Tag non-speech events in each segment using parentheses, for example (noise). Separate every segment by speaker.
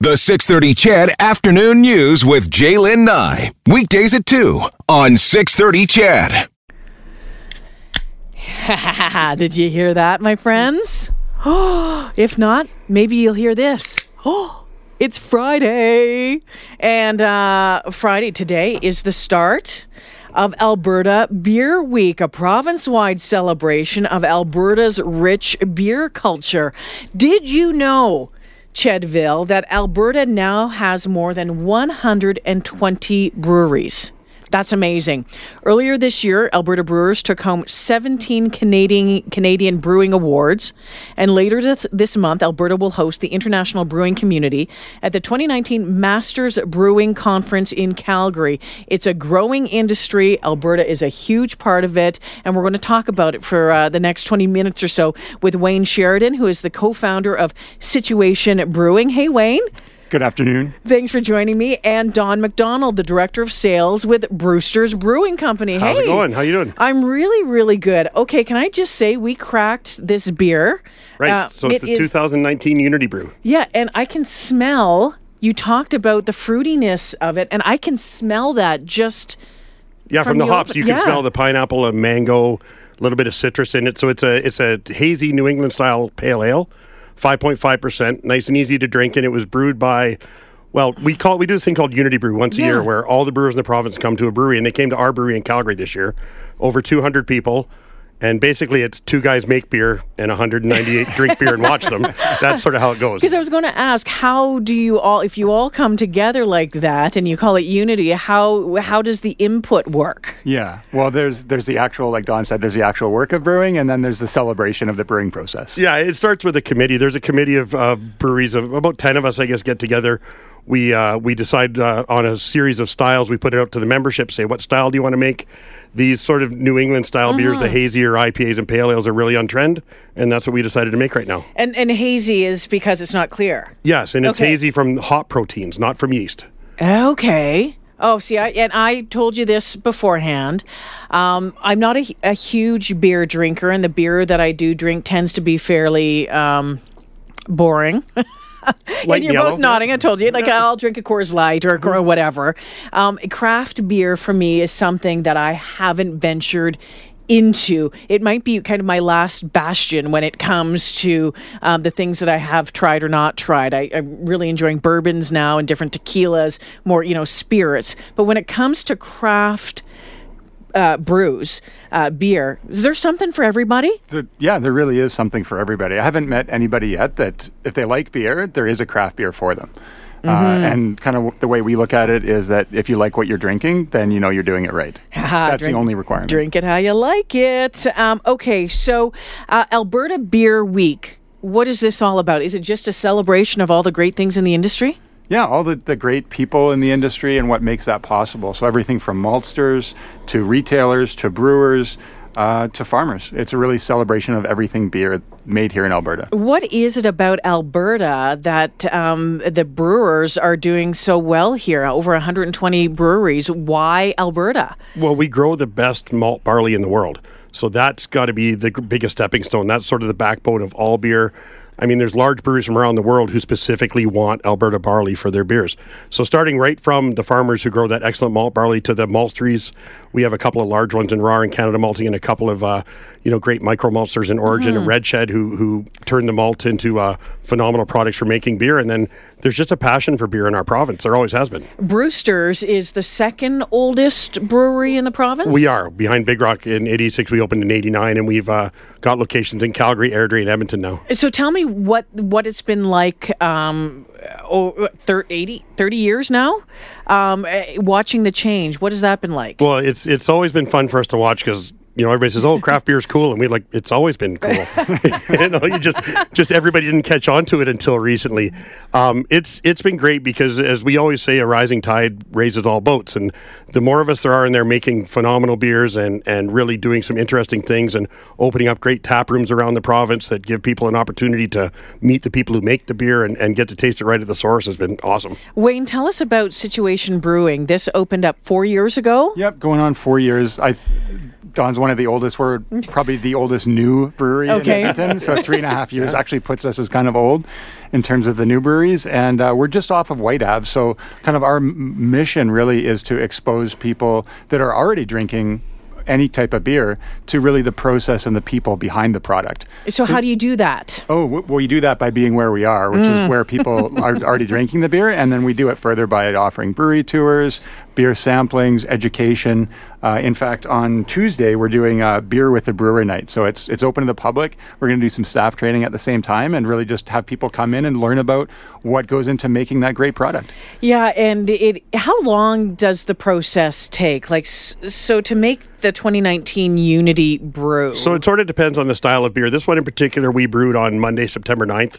Speaker 1: The 630 CHED Afternoon News with Jaylen Nye. Weekdays at 2 on 630 CHED. (laughs)
Speaker 2: Did you hear that, my friends? (gasps) if not, maybe you'll hear this. Oh, (gasps) it's Friday. And uh, Friday today is the start of Alberta Beer Week, a province wide celebration of Alberta's rich beer culture. Did you know? Chedville that Alberta now has more than 120 breweries. That's amazing. Earlier this year, Alberta Brewers took home 17 Canadian Canadian Brewing Awards, and later this, this month, Alberta will host the international brewing community at the 2019 Masters Brewing Conference in Calgary. It's a growing industry. Alberta is a huge part of it, and we're going to talk about it for uh, the next 20 minutes or so with Wayne Sheridan, who is the co-founder of Situation Brewing. Hey, Wayne.
Speaker 3: Good afternoon.
Speaker 2: Thanks for joining me, and Don McDonald, the director of sales with Brewster's Brewing Company.
Speaker 3: How's
Speaker 2: hey,
Speaker 3: it going? How you doing?
Speaker 2: I'm really, really good. Okay, can I just say we cracked this beer?
Speaker 3: Right.
Speaker 2: Uh,
Speaker 3: so it's
Speaker 2: it
Speaker 3: the
Speaker 2: is-
Speaker 3: 2019 Unity Brew.
Speaker 2: Yeah, and I can smell. You talked about the fruitiness of it, and I can smell that just.
Speaker 3: Yeah,
Speaker 2: From
Speaker 3: from, the
Speaker 2: the
Speaker 3: hops
Speaker 2: open-
Speaker 3: you can
Speaker 2: yeah.
Speaker 3: smell the pineapple, a mango, a little bit of citrus in it. So it's a it's a hazy New England style pale ale, 5.5 percent, nice and easy to drink, and it was brewed by. Well, we call we do this thing called Unity Brew once a
Speaker 2: Yeah.
Speaker 3: year, where all the brewers in the province come to a brewery, and they came to our brewery in Calgary this year, over 200 people, and basically it's two guys make beer and 198 drink beer and watch them. (laughs) That's sort of how it goes.
Speaker 2: Because I was going to ask, how do you all, if you all come together like that, and you call it unity, how how does the input work?
Speaker 4: Yeah. Well, there's there's the actual, like Don said, there's the actual work of brewing, and then there's the celebration of the brewing process.
Speaker 3: Yeah, it starts with a committee. There's a committee of uh, breweries of about ten of us, I guess, get together. We uh, we decide uh, on a series of styles. We put it out to the membership. Say, what style do you want to make? These sort of New England style beers, the hazier IPAs and pale ales, are really on trend, and that's what we decided to make right now.
Speaker 2: And and hazy is because it's not clear.
Speaker 3: Yes, and it's
Speaker 2: Okay.
Speaker 3: hazy from hop proteins, not from yeast.
Speaker 2: Okay. Oh, see, I, and I told you this beforehand. Um, I'm not a, a huge beer drinker, and the beer that I do drink tends to be fairly um, boring. (laughs) And you're
Speaker 3: yellow.
Speaker 2: both nodding. I told you, like I'll drink a Coors Light or, or whatever. Um, craft beer for me is something that I haven't ventured into. It might be kind of my last bastion when it comes to um, the things that I have tried or not tried. I, I'm really enjoying bourbons now and different tequilas, more you know spirits. But when it comes to craft uh, brews, uh, beer, is there something for everybody?
Speaker 4: The- yeah, there really is something for everybody. I haven't met anybody yet that if they like beer, there is a craft beer for them. Uh, and kind of the way we look at it is that if you like what you're drinking, then you know you're doing it right. (laughs) That's
Speaker 2: Drink-
Speaker 4: the only requirement.
Speaker 2: Drink it how you like it. Um, okay, so uh, Alberta Beer Week. What is this all about? Is it just a celebration of all the great things in the industry?
Speaker 4: Yeah, all the, the great people in the industry and what makes that possible. So everything from maltsters to retailers to brewers uh, to farmers. It's a really celebration of everything beer made here in Alberta.
Speaker 2: What is it about Alberta that um, the brewers are doing so well here? Over 120 breweries. Why Alberta?
Speaker 3: Well, we grow the best malt barley in the world. So that's got to be the biggest stepping stone. That's sort of the backbone of all beer. I mean, there's large breweries from around the world who specifically want Alberta barley for their beers. So, starting right from the farmers who grow that excellent malt barley to the maltsteries, we have a couple of large ones in Rahr and Canada Malting, and a couple of uh, you know great micro maltsters in Origin and Red Shed who who turn the malt into uh, phenomenal products for making beer. And then there's just a passion for beer in our province. There always has been.
Speaker 2: Brewster's is the second oldest brewery in the province.
Speaker 3: We are behind Big Rock in '86. We opened in '89, and we've uh, got locations in Calgary, Airdrie, and Edmonton now.
Speaker 2: So tell me what what it's been like um, oh, thir- 80, 30 years now, um, eh, watching the change. What has that been like?
Speaker 3: Well, it's it's always been fun for us to watch because you know everybody says, "Oh, craft beer's cool," and we like it's always been cool. (laughs) you know, you just just everybody didn't catch on to it until recently. Um, it's it's been great because as we always say, a rising tide raises all boats, and the more of us there are in there making phenomenal beers and and really doing some interesting things and opening up great tap rooms around the province that give people an opportunity to meet the people who make the beer and, and get to taste it right at the source has been awesome.
Speaker 2: Wayne, tell us about Situation Brewing. This opened up four years ago.
Speaker 4: Yep, going on four years. I th- Don's one of the oldest. We're probably the oldest new brewery
Speaker 2: Okay.
Speaker 4: in Edmonton. So three and a half (laughs) years actually puts us as kind of old in terms of the new breweries. And uh, we're just off of White Ave. So kind of our m- mission really is to expose people that are already drinking any type of beer to really the process and the people behind the product.
Speaker 2: So, how do you do that?
Speaker 4: Oh, w- well, we do that by being where we are, which is where people are already drinking the beer, and then we do it further by offering brewery tours, beer samplings, education. Uh, in fact, on Tuesday we're doing a beer with the brewer night, so it's it's open to the public. We're going to do some staff training at the same time, and really just have people come in and learn about what goes into making that great product.
Speaker 2: Yeah, and it. How long does the process take? Like, so to make the 2019 Unity brew.
Speaker 3: So it sort of depends on the style of beer. This one in particular, we brewed on Monday, September 9th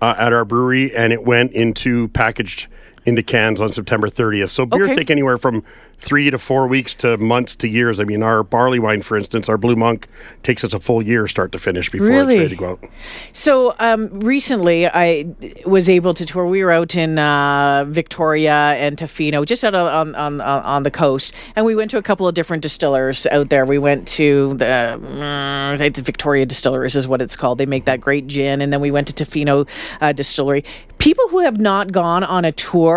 Speaker 3: uh, at our brewery, and it went into packaged into cans on September 30th. So beers
Speaker 2: Okay.
Speaker 3: take anywhere from three to four weeks to months to years. I mean, our barley wine, for instance, our Blue Monk, takes us a full year start to finish before
Speaker 2: Really?
Speaker 3: it's ready to go out.
Speaker 2: So um, recently, I was able to tour. We were out in uh, Victoria and Tofino, just out on, on on on the coast, and we went to a couple of different distillers out there. We went to the, think the Victoria Distillers is what it's called. They make that great gin, and then we went to Tofino uh, Distillery. People who have not gone on a tour.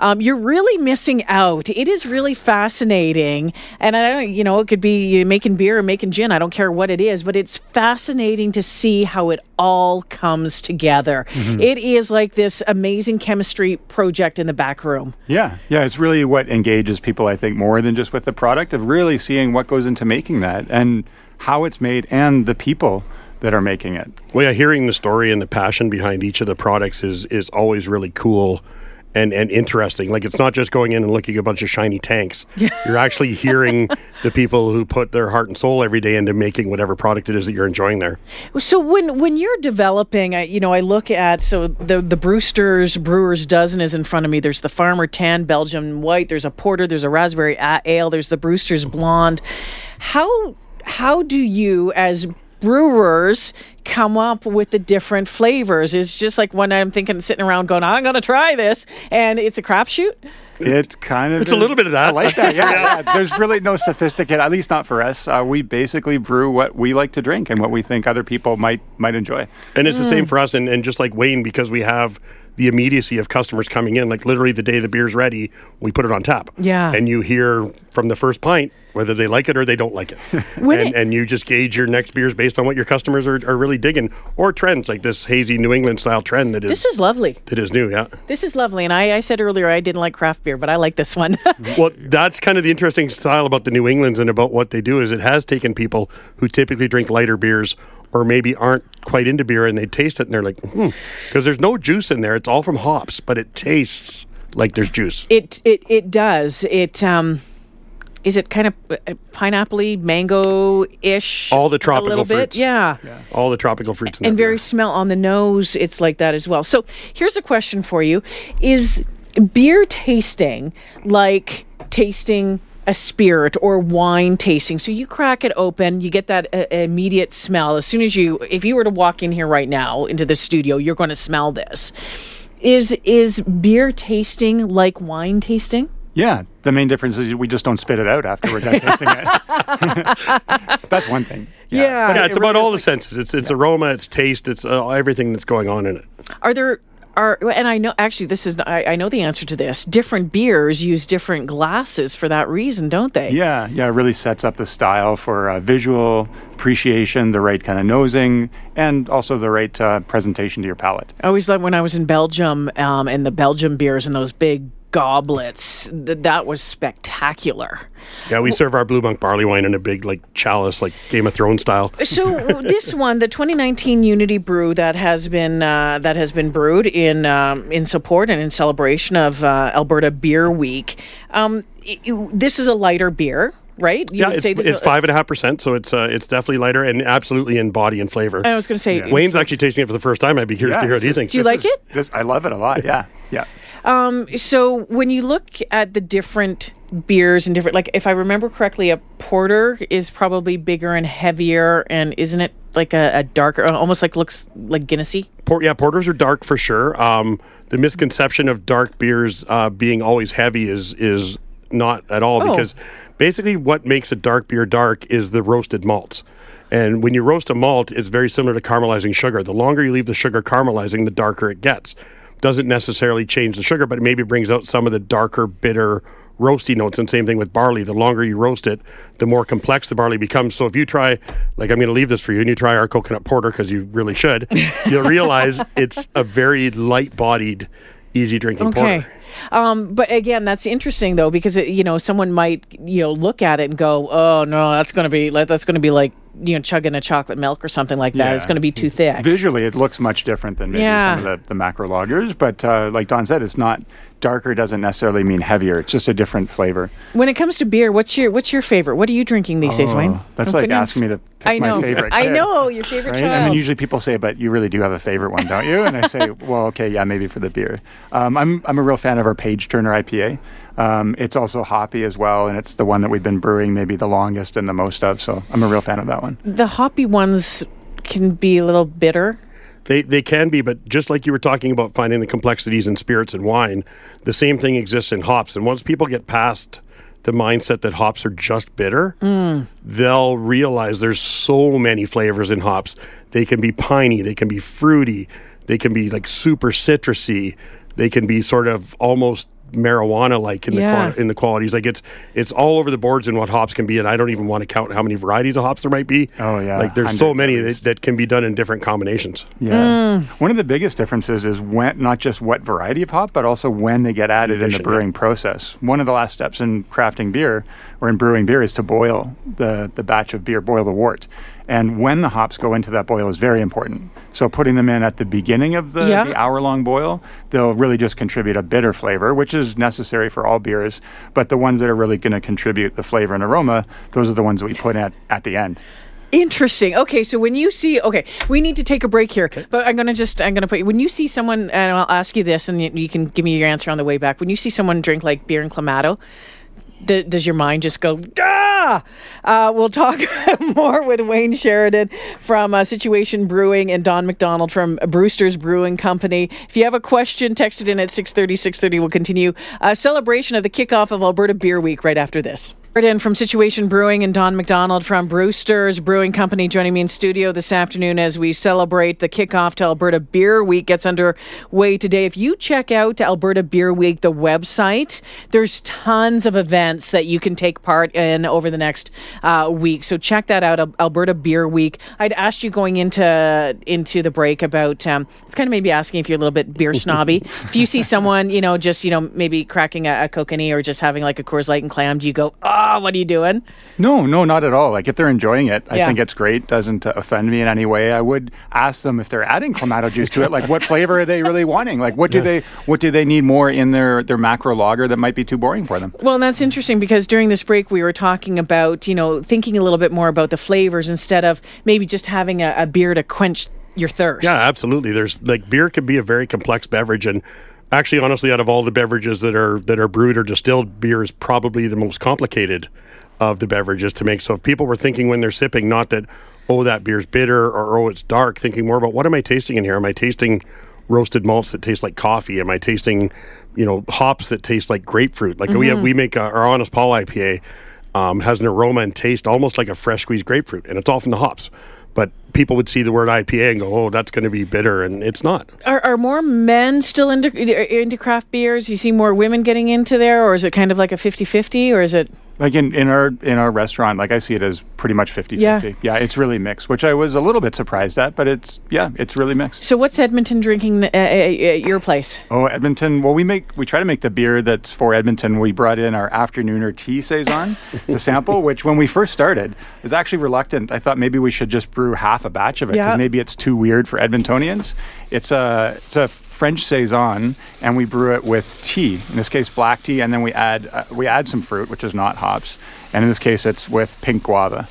Speaker 2: Um, you're really missing out. It is really fascinating, and I don't, you know, it could be making beer or making gin. I don't care what it is, but it's fascinating to see how it all comes together. It is like this amazing chemistry project in the back room.
Speaker 4: Yeah, yeah, it's really what engages people, I think, more than just with the product of really seeing what goes into making that and how it's made and the people that are making it.
Speaker 3: Well, yeah, hearing the story and the passion behind each of the products is is always really cool and, and interesting. Like it's not just going in and looking at a bunch of shiny tanks. (laughs) You're actually hearing the people who put their heart and soul every day into making whatever product it is that you're enjoying there.
Speaker 2: So when when you're developing, I- you know, I look at so the the Brewster's Brewers dozen is in front of me. There's the Farmer Tan Belgian White. There's a porter. There's a raspberry ale. There's the Brewster's Blonde. How how do you as brewers come up with the different flavors? It's just like when I'm thinking, sitting around going, I'm going to try this, and it's a crapshoot.
Speaker 4: It's kind of
Speaker 3: It's a little bit of that.
Speaker 4: I like that. Yeah, (laughs) yeah. There's really no sophisticated, at least not for us. Uh, we basically brew what we like to drink and what we think other people might might enjoy.
Speaker 3: And it's the same for us, and, and just like Wayne, because we have the immediacy of customers coming in, like literally the day the beer's ready, we put it on tap.
Speaker 2: Yeah.
Speaker 3: And you hear from the first pint whether they like it or they don't like it. (laughs) And,
Speaker 2: it-
Speaker 3: and you just gauge your next beers based on what your customers are, are really digging, or trends like this hazy New England style trend that is,
Speaker 2: This is lovely.
Speaker 3: that is new. Yeah.
Speaker 2: This is lovely. And I, I said earlier I didn't like craft beer, but I like this one. (laughs)
Speaker 3: Well, that's kind of the interesting style about the New Englands and about what they do is it has taken people who typically drink lighter beers or maybe aren't quite into beer and they taste it and they're like, hmm, because there's no juice in there. It's all from hops, but it tastes like there's juice.
Speaker 2: It it it does. It um is it kind of uh, pineapple mango ish?
Speaker 3: All the
Speaker 2: a
Speaker 3: tropical
Speaker 2: little bit,
Speaker 3: fruits.
Speaker 2: yeah.
Speaker 3: All the tropical fruits in
Speaker 2: And very
Speaker 3: beer.
Speaker 2: smell on the nose. It's like that as well. So here's a question for you: Is beer tasting like tasting? A spirit or wine tasting. So you crack it open, you get that uh, immediate smell. As soon as you, if you were to walk in here right now into the studio, you're going to smell this. Is is beer tasting like wine tasting?
Speaker 4: Yeah, the main difference is we just don't spit it out after we're done (laughs) tasting it. (laughs) That's one thing.
Speaker 2: Yeah.
Speaker 4: But
Speaker 3: Yeah, it's
Speaker 4: really
Speaker 3: about
Speaker 4: is
Speaker 3: all the
Speaker 4: like-
Speaker 3: senses. It's it's aroma, it's taste, it's uh, everything that's going on in it.
Speaker 2: Are there are and I know actually this is I, I know the answer to this. Different beers use different glasses for that reason, don't they?
Speaker 4: Yeah, yeah, it really sets up the style for uh, visual appreciation, the right kind of nosing, and also the right uh, presentation to your palate.
Speaker 2: I always loved when I was in Belgium um, and the Belgium beers and those big goblets. Th- that was spectacular.
Speaker 3: Yeah, we serve our Blue Monk barley wine in a big like chalice, like Game of Thrones style.
Speaker 2: So (laughs) this one, the 2019 Unity Brew that has been uh, that has been brewed in um, in support and in celebration of uh, Alberta Beer Week. Um, i- i- this is a lighter beer, right? You
Speaker 3: Yeah,
Speaker 2: would
Speaker 3: it's,
Speaker 2: say this
Speaker 3: it's
Speaker 2: is-
Speaker 3: five and a half percent, so it's uh, it's definitely lighter and absolutely in body and flavor.
Speaker 2: I was going to say,
Speaker 3: Wayne's actually tasting it for the first time. I'd be curious to hear what he thinks.
Speaker 2: Do you
Speaker 4: this
Speaker 2: like
Speaker 4: is-
Speaker 2: it?
Speaker 4: This, I love it a lot. Yeah, yeah.
Speaker 2: So when you look at the different beers and different, like if I remember correctly, a porter is probably bigger and heavier, and isn't it like a, a darker, almost like looks like Guinnessy?
Speaker 3: Port, yeah, porters are dark for sure. Um, the misconception of dark beers uh, being always heavy is is not at all
Speaker 2: Oh.
Speaker 3: because basically what makes a dark beer dark is the roasted malts. And when you roast a malt, it's very similar to caramelizing sugar. The longer you leave the sugar caramelizing, the darker it gets. Doesn't necessarily change the sugar, but it maybe brings out some of the darker, bitter, roasty notes. And same thing with barley. The longer you roast it, the more complex the barley becomes. So if you try, like I'm going to leave this for you, and you try our coconut porter because you really should, (laughs) you'll realize it's a very light-bodied, easy drinking
Speaker 2: Okay.
Speaker 3: porter.
Speaker 2: Um, but again, that's interesting though because it, you know someone might you know look at it and go, "Oh no, that's going to be like that's going to be like you know chugging a chocolate milk or something like that. It's going to be too thick."
Speaker 4: Visually, it looks much different than maybe
Speaker 2: Yeah.
Speaker 4: some of the, the macro lagers. But uh, like Don said, it's not darker. Doesn't necessarily mean heavier. It's just a different flavor.
Speaker 2: When it comes to beer, what's your what's your favorite? What are you drinking these days, Wayne?
Speaker 4: Oh, That's
Speaker 2: Oh,
Speaker 4: like asking me to pick
Speaker 2: I know.
Speaker 4: my favorite.
Speaker 2: I
Speaker 4: kid,
Speaker 2: know your favorite
Speaker 4: Right?
Speaker 2: child.
Speaker 4: And then usually people say, "But you really do have a favorite one, don't you?" And I say, (laughs) "Well, okay, yeah, maybe for the beer." Um, I'm I'm a real fan of our Page Turner IPA. Um, it's also hoppy as well, and it's the one that we've been brewing maybe the longest and the most of. So I'm a real fan of that one.
Speaker 2: the hoppy ones can be a little bitter.
Speaker 3: They they can be, but just like you were talking about finding the complexities in spirits and wine, the same thing exists in hops. And once people get past the mindset that hops are just bitter, mm. they'll realize there's so many flavors in hops. They can be piney, they can be fruity, they can be like super citrusy, they can be sort of almost marijuana like in the
Speaker 2: Yeah.
Speaker 3: qua- in the qualities like it's it's all over the boards in what hops can be and I don't even want to count how many varieties of hops there might be
Speaker 4: Oh, yeah,
Speaker 3: like there's so many that, that can be done in different combinations
Speaker 4: Yeah. Mm. One of the biggest differences is when not just what variety of hop, but also when they get added in the
Speaker 3: addition, yeah.
Speaker 4: brewing process. One of the last steps in crafting beer or in brewing beer is to boil the, the batch of beer, boil the wort. And when the hops go into that boil is very important. So putting them in at the beginning of the,
Speaker 2: Yeah.
Speaker 4: the hour long boil, they'll really just contribute a bitter flavor, which is necessary for all beers. But the ones that are really going to contribute the flavor and aroma, those are the ones that we put at, at the end.
Speaker 2: Interesting. Okay, so when you see, okay, we need to take a break here, but I'm gonna just, I'm gonna put you. When you see someone, and I'll ask you this, and you, you can give me your answer on the way back. When you see someone drink like beer and clamato, d- does your mind just go, ah? Uh, we'll talk (laughs) more with Wayne Sheridan from uh, Situation Brewing and Don McDonald from Brewster's Brewing Company. If you have a question, text it in at 630, 630. We'll continue a celebration of the kickoff of Alberta Beer Week right after this. In from Situation Brewing and Don McDonald from Brewster's Brewing Company joining me in studio this afternoon as we celebrate the kickoff to Alberta Beer Week gets underway today. If you check out Alberta Beer Week, the website, there's tons of events that you can take part in over the next uh, week. So check that out, Alberta Beer Week. I'd asked you going into into the break about um, it's kind of maybe asking if you're a little bit beer snobby. (laughs) if you see someone, you know, just you know maybe cracking a, a kokanee or just having like a Coors Light and clam, do you go, ah, Ah, what are you doing?
Speaker 4: No, no, not at all. Like if they're enjoying it, I
Speaker 2: Yeah.
Speaker 4: think it's great. Doesn't offend me in any way. I would ask them if they're adding clamato juice to it. Like what flavor are they really wanting? Like what do they what do they need more in their their macro lager that might be too boring for them?
Speaker 2: Well, that's interesting because during this break we were talking about, you know, thinking a little bit more about the flavors instead of maybe just having a, a beer to quench your thirst.
Speaker 3: Yeah, absolutely. There's like beer can be a very complex beverage and actually honestly out of all the beverages that are that are brewed or distilled, beer is probably the most complicated of the beverages to make. So if people were thinking when they're sipping not that oh that beer's bitter or oh it's dark, thinking more about what am I tasting in here? Am I tasting roasted malts that taste like coffee? Am I tasting, you know, hops that taste like grapefruit? Like we have, we make uh, our Honest Paul IPA um, has an aroma and taste almost like a fresh squeezed grapefruit, and it's all from the hops. But people would see the word IPA and go, "Oh, that's going to be bitter," and it's not.
Speaker 2: Are, are more men still into into craft beers? You see more women getting into there, or is it kind of like a 50-50, or is it?
Speaker 4: Like in, in our in our restaurant, like I see it as pretty much 50-50.
Speaker 2: Yeah.
Speaker 4: yeah, it's really mixed, which I was a little bit surprised at, but it's yeah, it's really mixed.
Speaker 2: So what's Edmonton drinking uh, uh, at your place?
Speaker 4: Oh, Edmonton. Well, we make we try to make the beer that's for Edmonton. We brought in our afternooner tea saison to (laughs) sample, which when we first started was actually reluctant. I thought maybe we should just brew half a batch of it because maybe it's too weird for Edmontonians. It's a it's a French saison, and we brew it with tea. In this case, black tea, and then we add uh, we add some fruit, which is not hops, and in this case, it's with pink guava.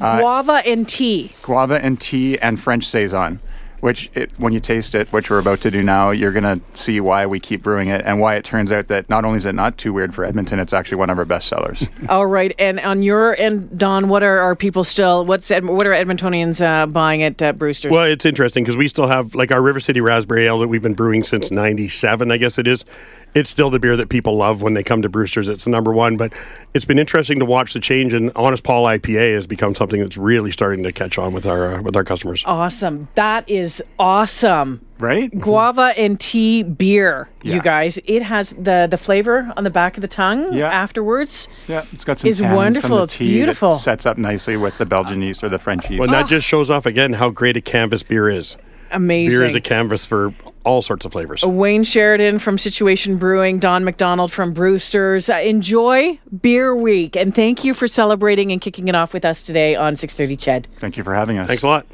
Speaker 4: Uh,
Speaker 2: Guava and tea.
Speaker 4: guava and tea and French saison, which it, when you taste it, which we're about to do now, you're gonna see why we keep brewing it and why it turns out that not only is it not too weird for Edmonton, it's actually one of our best sellers. (laughs)
Speaker 2: All right, and on your end, Don, what are our people still? What's Ed, what are Edmontonians uh, buying at uh, Brewster's?
Speaker 3: Well, it's interesting because we still have like our River City Raspberry Ale that we've been brewing since '97, I guess it is, it's still the beer that people love when they come to Brewster's. It's the number one. But it's been interesting to watch the change, and Honest Paul IPA has become something that's really starting to catch on with our uh, with our customers.
Speaker 2: Awesome. That is awesome.
Speaker 4: Right?
Speaker 2: Guava and tea beer, you guys. It has the the flavor on the back of the tongue
Speaker 4: Yeah.
Speaker 2: afterwards.
Speaker 4: Yeah, it's got some
Speaker 2: It's
Speaker 4: tannins from
Speaker 2: wonderful.
Speaker 4: the
Speaker 2: It's
Speaker 4: tea that
Speaker 2: beautiful.
Speaker 4: sets up nicely with the Belgian yeast or the French yeast.
Speaker 3: Well, and that just shows off again how great a canvas beer is.
Speaker 2: Amazing.
Speaker 3: Beer is a canvas for all sorts of flavors.
Speaker 2: Wayne Sheridan from Situation Brewing, Don McDonald from Brewsters. Uh, enjoy Beer Week, and thank you for celebrating and kicking it off with us today on 6:30 Ched.
Speaker 4: Thank you for having us.
Speaker 3: Thanks a lot.